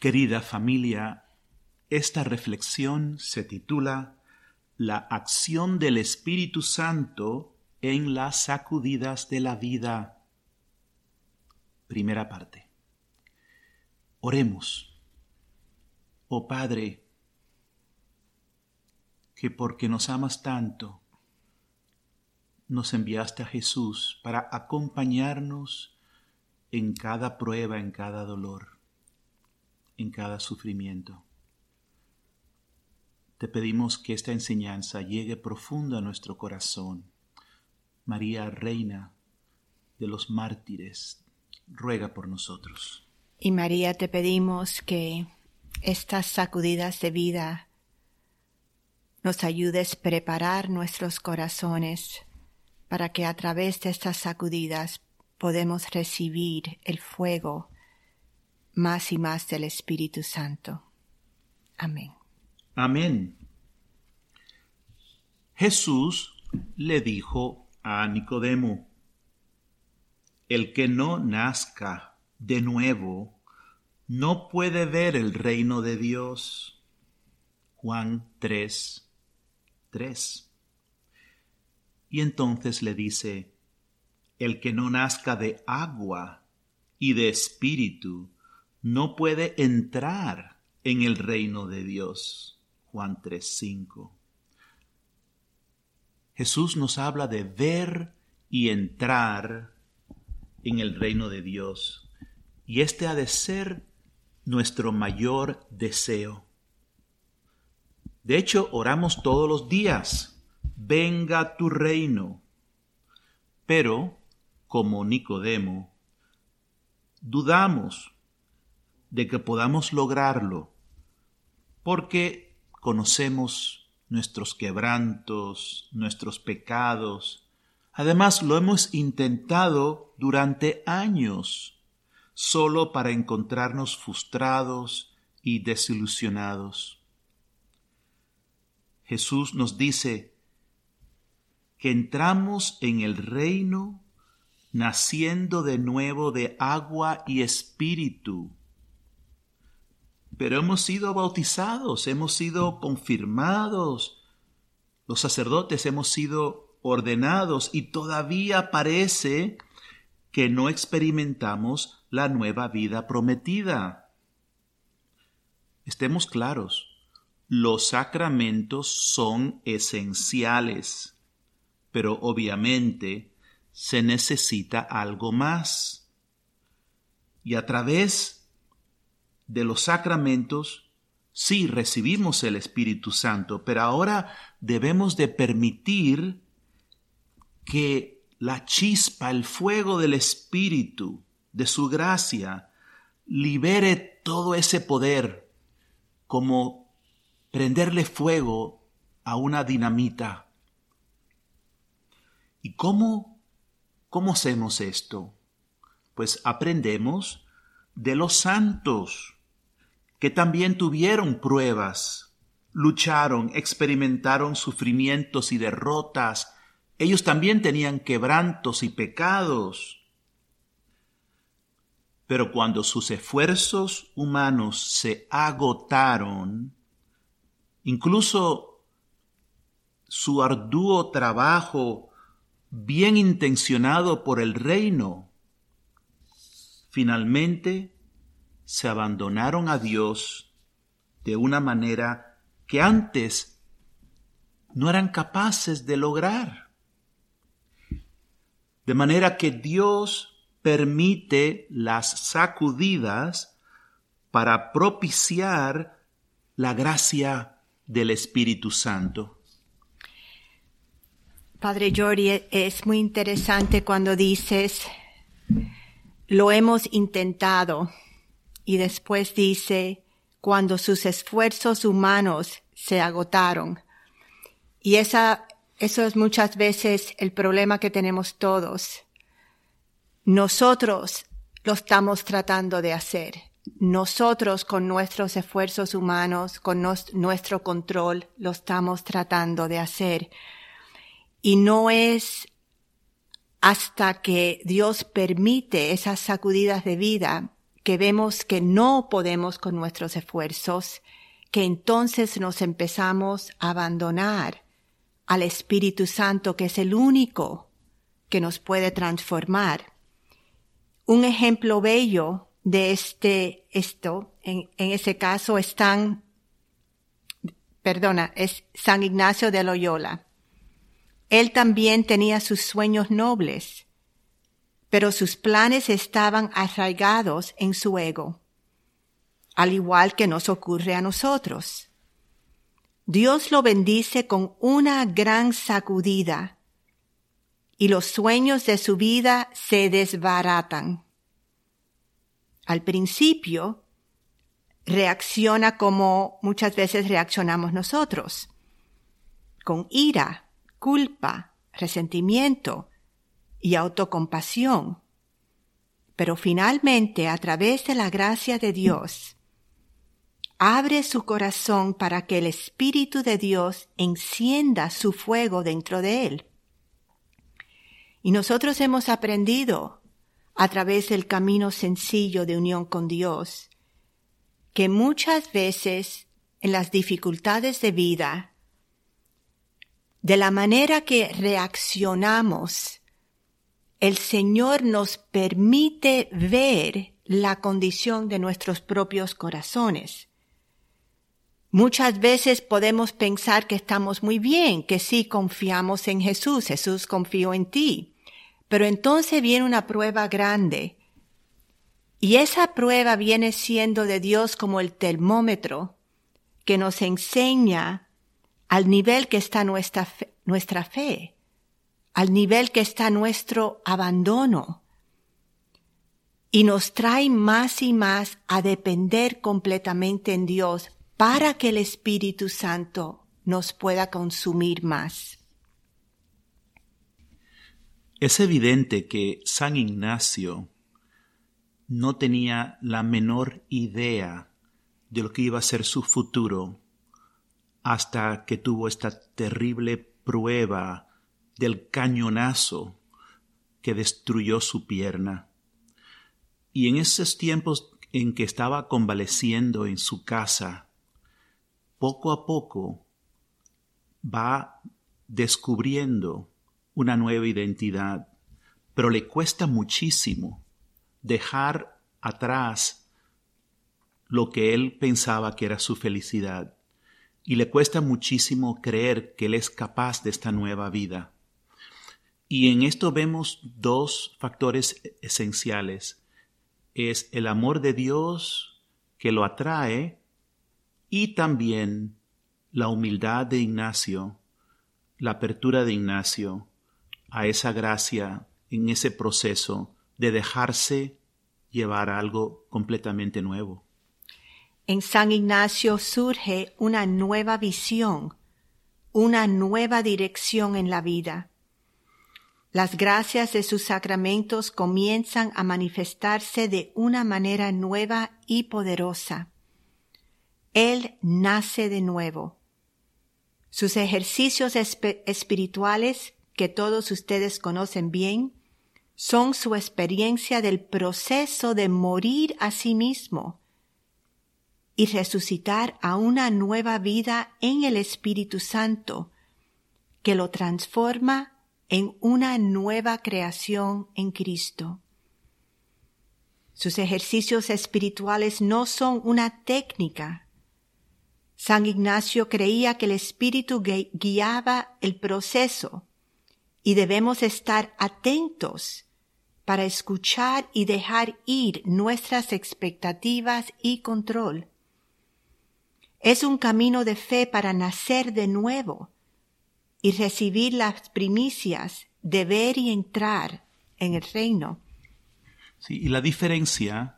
Querida familia, esta reflexión se titula La acción del Espíritu Santo en las sacudidas de la vida. Primera parte. Oremos. Oh Padre, que porque nos amas tanto, nos enviaste a Jesús para acompañarnos en cada prueba, en cada dolor, en cada sufrimiento. Te pedimos que esta enseñanza llegue profundo a nuestro corazón. María, Reina de los mártires, ruega por nosotros. Y María, te pedimos que estas sacudidas de vida nos ayudes a preparar nuestros corazones para que a través de estas sacudidas podemos recibir el fuego más y más del Espíritu Santo. Amén. Amén. Jesús le dijo a Nicodemo, el que no nazca de nuevo no puede ver el reino de Dios. Juan 3, 3. Y entonces le dice, el que no nazca de agua y de espíritu no puede entrar en el reino de Dios. Juan 3:5. Jesús nos habla de ver y entrar en el reino de Dios. Y este ha de ser nuestro mayor deseo. De hecho, oramos todos los días venga tu reino. Pero, como Nicodemo, dudamos de que podamos lograrlo, porque conocemos nuestros quebrantos, nuestros pecados. Además, lo hemos intentado durante años, solo para encontrarnos frustrados y desilusionados. Jesús nos dice, que entramos en el reino naciendo de nuevo de agua y espíritu. Pero hemos sido bautizados, hemos sido confirmados, los sacerdotes hemos sido ordenados y todavía parece que no experimentamos la nueva vida prometida. Estemos claros, los sacramentos son esenciales pero obviamente se necesita algo más. Y a través de los sacramentos, sí recibimos el Espíritu Santo, pero ahora debemos de permitir que la chispa, el fuego del Espíritu, de su gracia, libere todo ese poder, como prenderle fuego a una dinamita ¿Y cómo, cómo hacemos esto? Pues aprendemos de los santos, que también tuvieron pruebas, lucharon, experimentaron sufrimientos y derrotas. Ellos también tenían quebrantos y pecados. Pero cuando sus esfuerzos humanos se agotaron, incluso su arduo trabajo bien intencionado por el reino, finalmente se abandonaron a Dios de una manera que antes no eran capaces de lograr. De manera que Dios permite las sacudidas para propiciar la gracia del Espíritu Santo. Padre Jordi, es muy interesante cuando dices, lo hemos intentado, y después dice, cuando sus esfuerzos humanos se agotaron. Y esa, eso es muchas veces el problema que tenemos todos. Nosotros lo estamos tratando de hacer. Nosotros con nuestros esfuerzos humanos, con nuestro control, lo estamos tratando de hacer y no es hasta que Dios permite esas sacudidas de vida que vemos que no podemos con nuestros esfuerzos, que entonces nos empezamos a abandonar al Espíritu Santo, que es el único que nos puede transformar. Un ejemplo bello de este, esto, en, en ese caso están, perdona, es San Ignacio de Loyola. Él también tenía sus sueños nobles, pero sus planes estaban arraigados en su ego, al igual que nos ocurre a nosotros. Dios lo bendice con una gran sacudida y los sueños de su vida se desbaratan. Al principio, reacciona como muchas veces reaccionamos nosotros, con ira, culpa, resentimiento y autocompasión. Pero finalmente, a través de la gracia de Dios, abre su corazón para que el Espíritu de Dios encienda su fuego dentro de él. Y nosotros hemos aprendido a través del camino sencillo de unión con Dios, que muchas veces en las dificultades de vida de la manera que reaccionamos, el Señor nos permite ver la condición de nuestros propios corazones. Muchas veces podemos pensar que estamos muy bien, que sí confiamos en Jesús, Jesús confió en ti. Pero entonces viene una prueba grande. Y esa prueba viene siendo de Dios como el termómetro que nos enseña al nivel que está nuestra fe, nuestra fe, al nivel que está nuestro abandono. Y nos trae más y más a depender completamente en Dios para que el Espíritu Santo nos pueda consumir más. Es evidente que San Ignacio no tenía la menor idea de lo que iba a ser su futuro hasta que tuvo esta terrible prueba del cañonazo que destruyó su pierna. Y en esos tiempos en que estaba convaleciendo en su casa, poco a poco va descubriendo una nueva identidad, pero le cuesta muchísimo dejar atrás lo que él pensaba que era su felicidad y le cuesta muchísimo creer que Él es capaz de esta nueva vida. Y en esto vemos dos factores esenciales. Es el amor de Dios que lo atrae y también la humildad de Ignacio, la apertura de Ignacio a esa gracia en ese proceso de dejarse llevar a algo completamente nuevo. En San Ignacio surge una nueva visión, una nueva dirección en la vida. Las gracias de sus sacramentos comienzan a manifestarse de una manera nueva y poderosa. Él nace de nuevo. Sus ejercicios espirituales, que todos ustedes conocen bien, son su experiencia del proceso de morir a sí mismo y resucitar a una nueva vida en el Espíritu Santo, que lo transforma en una nueva creación en Cristo. Sus ejercicios espirituales no son una técnica. San Ignacio creía que el Espíritu guiaba el proceso y debemos estar atentos para escuchar y dejar ir nuestras expectativas y control es un camino de fe para nacer de nuevo y recibir las primicias de ver y entrar en el reino. Sí, y la diferencia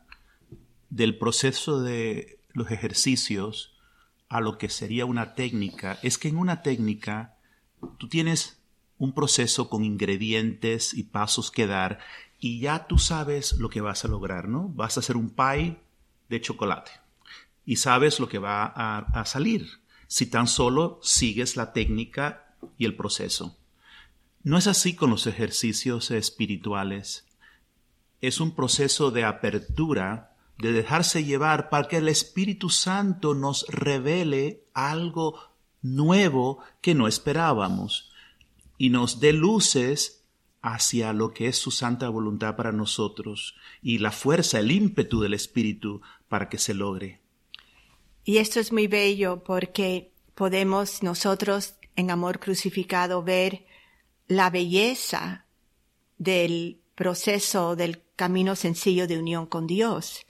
del proceso de los ejercicios a lo que sería una técnica es que en una técnica tú tienes un proceso con ingredientes y pasos que dar y ya tú sabes lo que vas a lograr, ¿no? Vas a hacer un pie de chocolate y sabes lo que va a, salir si tan solo sigues la técnica y el proceso. No es así con los ejercicios espirituales. Es un proceso de apertura de dejarse llevar para que el Espíritu Santo nos revele algo nuevo que no esperábamos y nos dé luces hacia lo que es su santa voluntad para nosotros y la fuerza, el ímpetu del Espíritu para que se logre. Y esto es muy bello porque podemos nosotros en amor crucificado ver la belleza del proceso del camino sencillo de unión con Dios,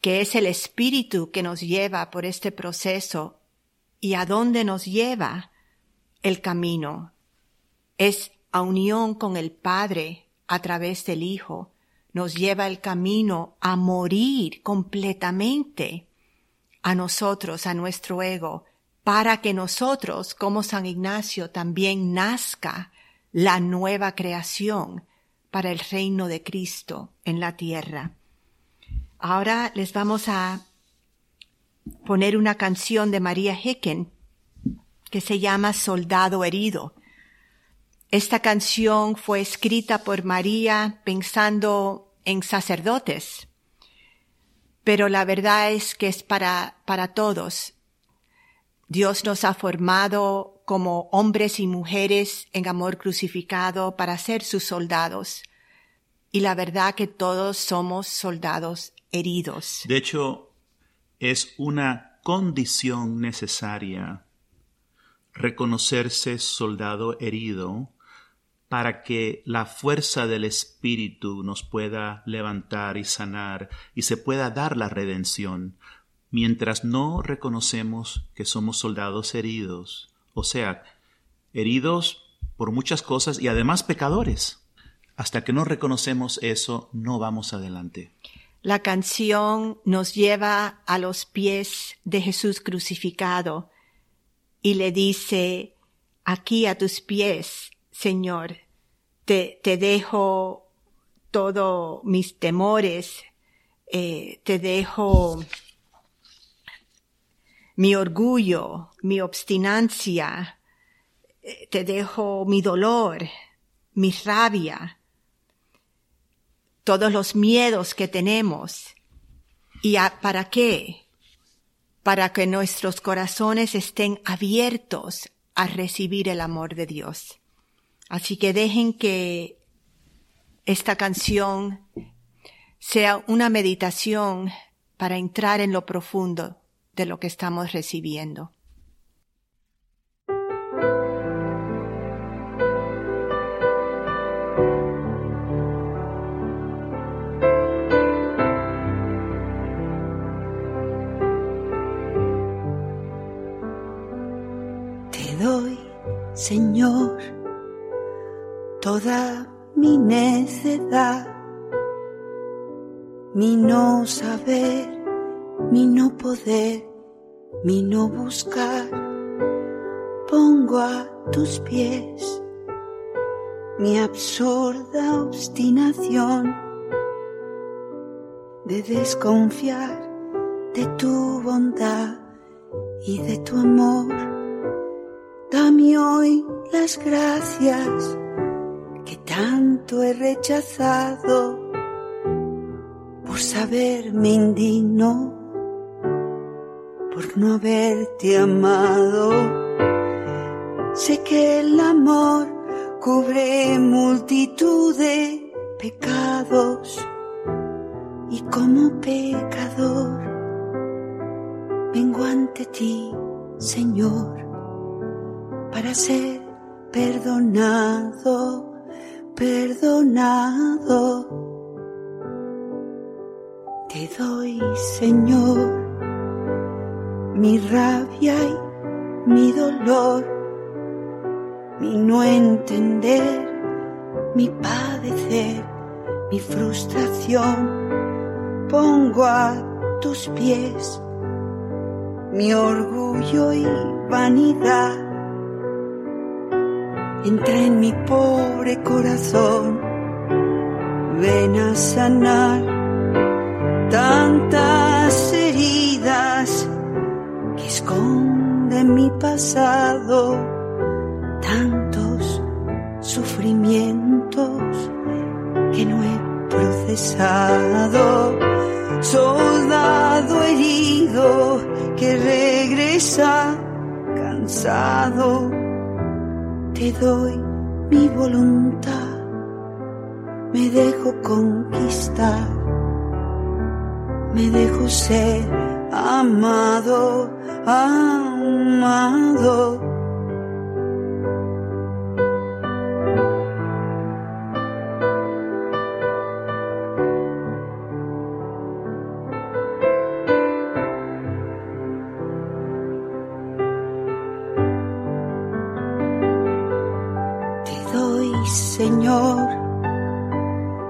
que es el espíritu que nos lleva por este proceso y a dónde nos lleva el camino. Es a unión con el Padre a través del Hijo, nos lleva el camino a morir completamente a nosotros, a nuestro ego, para que nosotros, como San Ignacio, también nazca la nueva creación para el reino de Cristo en la tierra. Ahora les vamos a poner una canción de María Hecken que se llama Soldado herido. Esta canción fue escrita por María pensando en sacerdotes, pero la verdad es que es para, para todos, Dios nos ha formado como hombres y mujeres en amor crucificado para ser sus soldados. Y la verdad que todos somos soldados heridos. De hecho, es una condición necesaria reconocerse soldado herido para que la fuerza del Espíritu nos pueda levantar y sanar y se pueda dar la redención mientras no reconocemos que somos soldados heridos, o sea, heridos por muchas cosas y además pecadores. Hasta que no reconocemos eso, no vamos adelante. La canción nos lleva a los pies de Jesús crucificado y le dice, aquí a tus pies, Señor, te, te dejo todos mis temores, eh, te dejo mi orgullo, mi obstinancia, eh, te dejo mi dolor, mi rabia, todos los miedos que tenemos. ¿Y para qué? Para que nuestros corazones estén abiertos a recibir el amor de Dios. Así que dejen que esta canción sea una meditación para entrar en lo profundo de lo que estamos recibiendo. Te doy, Señor, toda mi necedad, mi no saber mi no poder, mi no buscar, pongo a tus pies mi absurda obstinación de desconfiar de tu bondad y de tu amor. Dame hoy las gracias que tanto he rechazado por saberme indigno por no haberte amado. Sé que el amor cubre multitud de pecados y como pecador vengo ante ti, Señor, para ser perdonado, perdonado. Te doy, Señor mi rabia y mi dolor, mi no entender, mi padecer, mi frustración, pongo a tus pies mi orgullo y vanidad. Entra en mi pobre corazón, ven a sanar heridas esconde mi pasado tantos sufrimientos que no he procesado. soldado herido que regresa cansado, te doy mi voluntad, me dejo conquistar, me dejo ser amado, amado. Señor,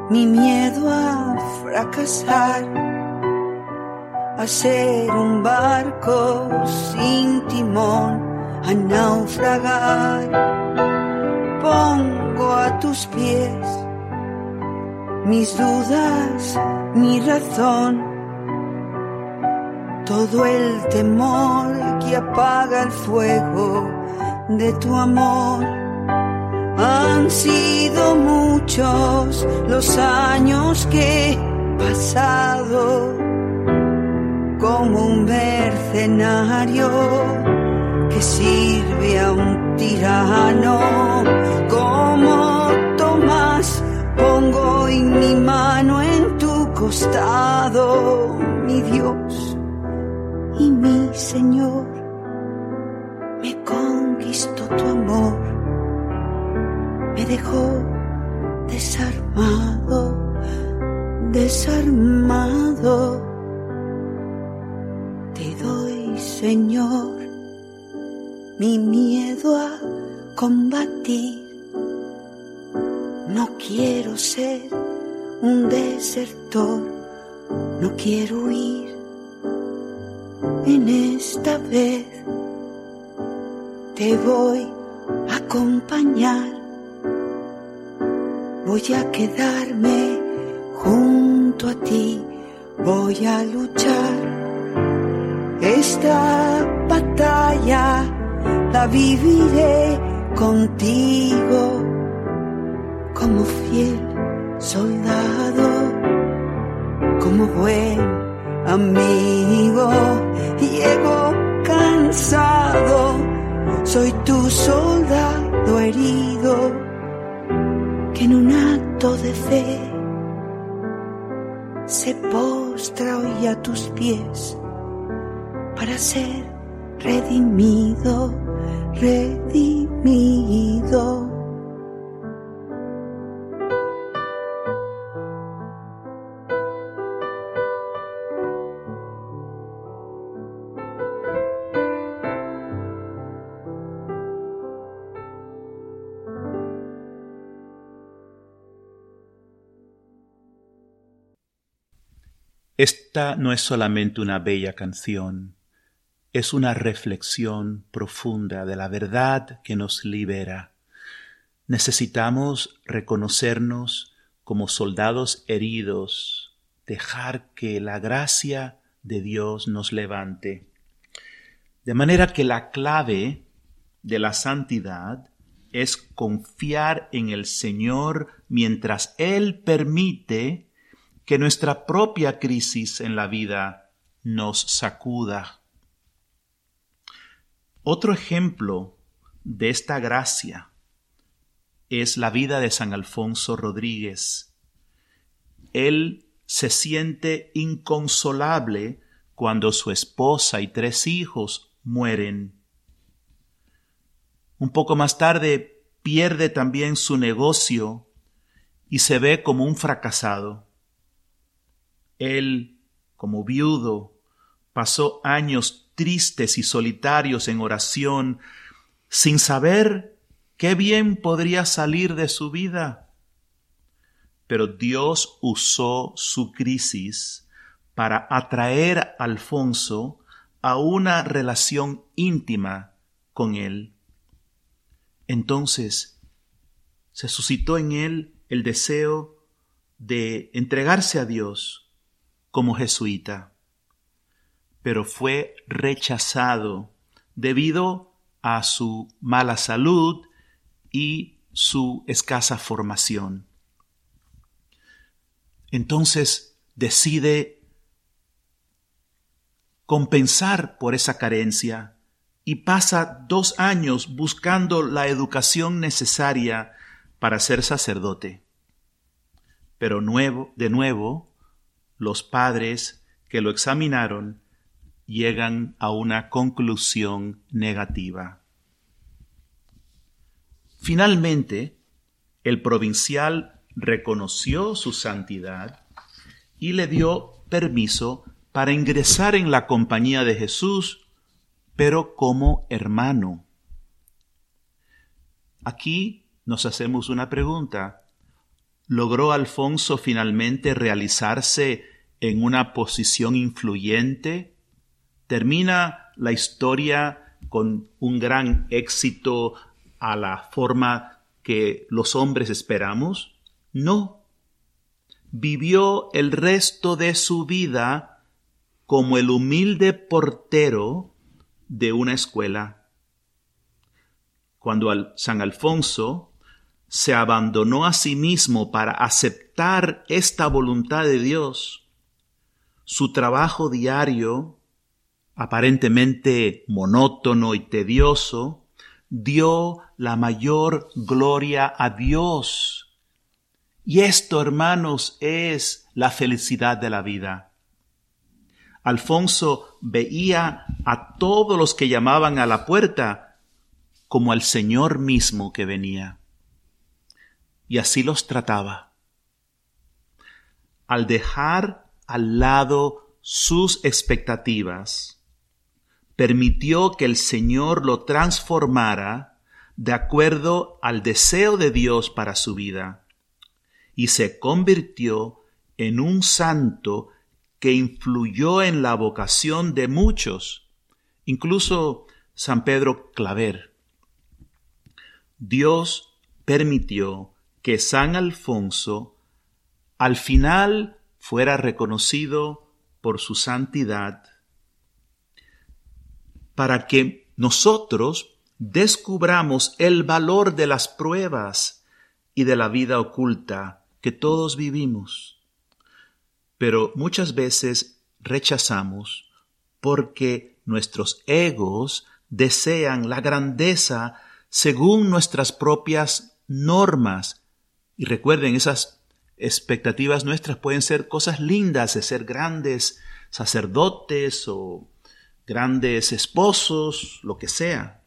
mi miedo a fracasar, a ser un barco sin timón, a naufragar. Pongo a tus pies mis dudas, mi razón, todo el temor que apaga el fuego de tu amor. Han sido muchos los años que he pasado como un mercenario que sirve a un tirano. Como Tomás, pongo en mi mano en tu costado, mi Dios y mi Señor. Me conquistó tu amor me dejó desarmado, desarmado. Señor, mi miedo a combatir. No quiero ser un desertor, no quiero huir en esta vez. Te voy a acompañar voy a quedarme junto a ti, voy a luchar. Esta batalla la viviré contigo como fiel soldado, como buen amigo. Llego cansado, soy tu soldado herido en un acto de fe se postra hoy a tus pies para ser redimido, redimido. Esta no es solamente una bella canción, es una reflexión profunda de la verdad que nos libera. Necesitamos reconocernos como soldados heridos, dejar que la gracia de Dios nos levante. De manera que la clave de la santidad es confiar en el Señor mientras Él permite que nuestra propia crisis en la vida nos sacuda. Otro ejemplo de esta gracia es la vida de San Alfonso Rodríguez. Él se siente inconsolable cuando su esposa y tres hijos mueren. Un poco más tarde pierde también su negocio y se ve como un fracasado. Él, como viudo, pasó años tristes y solitarios en oración, sin saber qué bien podría salir de su vida. Pero Dios usó su crisis para atraer a Alfonso a una relación íntima con él. Entonces se suscitó en él el deseo de entregarse a Dios, como jesuita, pero fue rechazado debido a su mala salud y su escasa formación. Entonces decide compensar por esa carencia y pasa dos años buscando la educación necesaria para ser sacerdote. Pero de nuevo, los padres que lo examinaron llegan a una conclusión negativa. Finalmente, el provincial reconoció su santidad y le dio permiso para ingresar en la compañía de Jesús, pero como hermano. Aquí nos hacemos una pregunta. ¿Logró Alfonso finalmente realizarse en una posición influyente? ¿Termina la historia con un gran éxito a la forma que los hombres esperamos? No. Vivió el resto de su vida como el humilde portero de una escuela. Cuando San Alfonso se abandonó a sí mismo para aceptar esta voluntad de Dios, su trabajo diario, aparentemente monótono y tedioso, dio la mayor gloria a Dios. Y esto, hermanos, es la felicidad de la vida. Alfonso veía a todos los que llamaban a la puerta como al Señor mismo que venía y así los trataba. Al dejar al lado sus expectativas, permitió que el Señor lo transformara de acuerdo al deseo de Dios para su vida y se convirtió en un santo que influyó en la vocación de muchos, incluso San Pedro Claver. Dios permitió que San Alfonso al final fuera reconocido por su santidad, para que nosotros descubramos el valor de las pruebas y de la vida oculta que todos vivimos. Pero muchas veces rechazamos porque nuestros egos desean la grandeza según nuestras propias normas y recuerden, esas expectativas nuestras pueden ser cosas lindas de ser grandes sacerdotes o grandes esposos, lo que sea.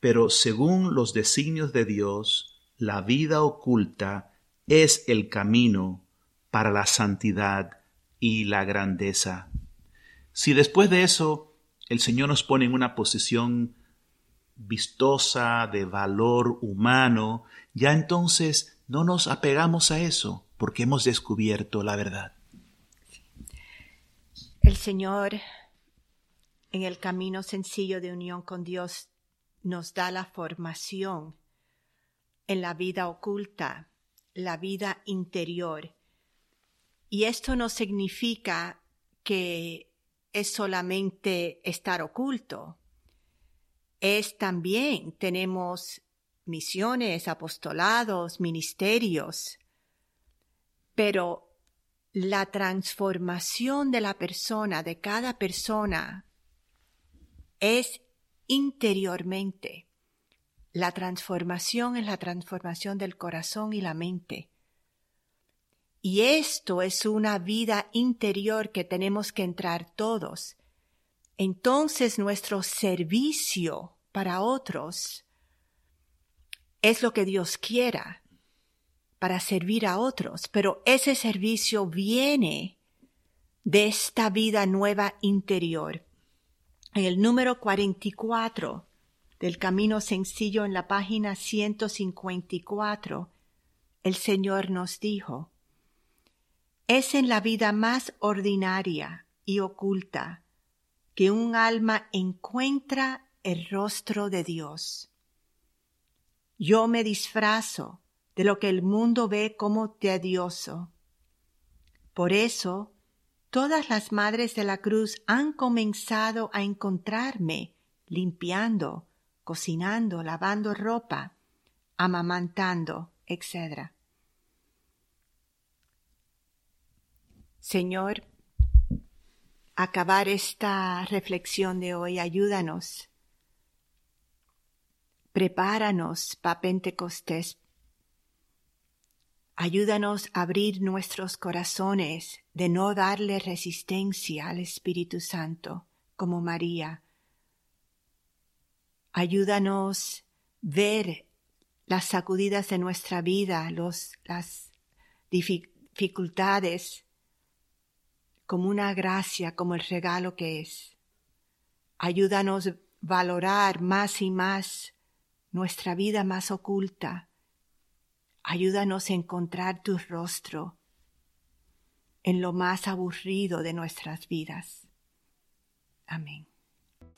Pero según los designios de Dios, la vida oculta es el camino para la santidad y la grandeza. Si después de eso el Señor nos pone en una posición vistosa, de valor humano, ya entonces no nos apegamos a eso porque hemos descubierto la verdad. El Señor, en el camino sencillo de unión con Dios, nos da la formación en la vida oculta, la vida interior. Y esto no significa que es solamente estar oculto, es también tenemos misiones, apostolados, ministerios, pero la transformación de la persona, de cada persona, es interiormente. La transformación es la transformación del corazón y la mente. Y esto es una vida interior que tenemos que entrar todos entonces nuestro servicio para otros es lo que Dios quiera para servir a otros, pero ese servicio viene de esta vida nueva interior. El número 44 del Camino Sencillo en la página 154, el Señor nos dijo, es en la vida más ordinaria y oculta que un alma encuentra el rostro de Dios. Yo me disfrazo de lo que el mundo ve como tedioso. Por eso, todas las madres de la cruz han comenzado a encontrarme limpiando, cocinando, lavando ropa, amamantando, etc. Señor, acabar esta reflexión de hoy, ayúdanos. Prepáranos para Pentecostés. Ayúdanos a abrir nuestros corazones de no darle resistencia al Espíritu Santo como María. Ayúdanos ver las sacudidas de nuestra vida, los, las dificultades, como una gracia, como el regalo que es. Ayúdanos valorar más y más nuestra vida más oculta. Ayúdanos a encontrar tu rostro en lo más aburrido de nuestras vidas. Amén.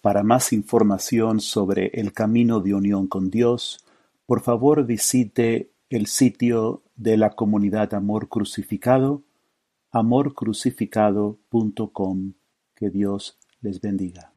Para más información sobre el camino de unión con Dios, por favor visite el sitio de la comunidad Amor Crucificado, amorcrucificado.com. Que Dios les bendiga.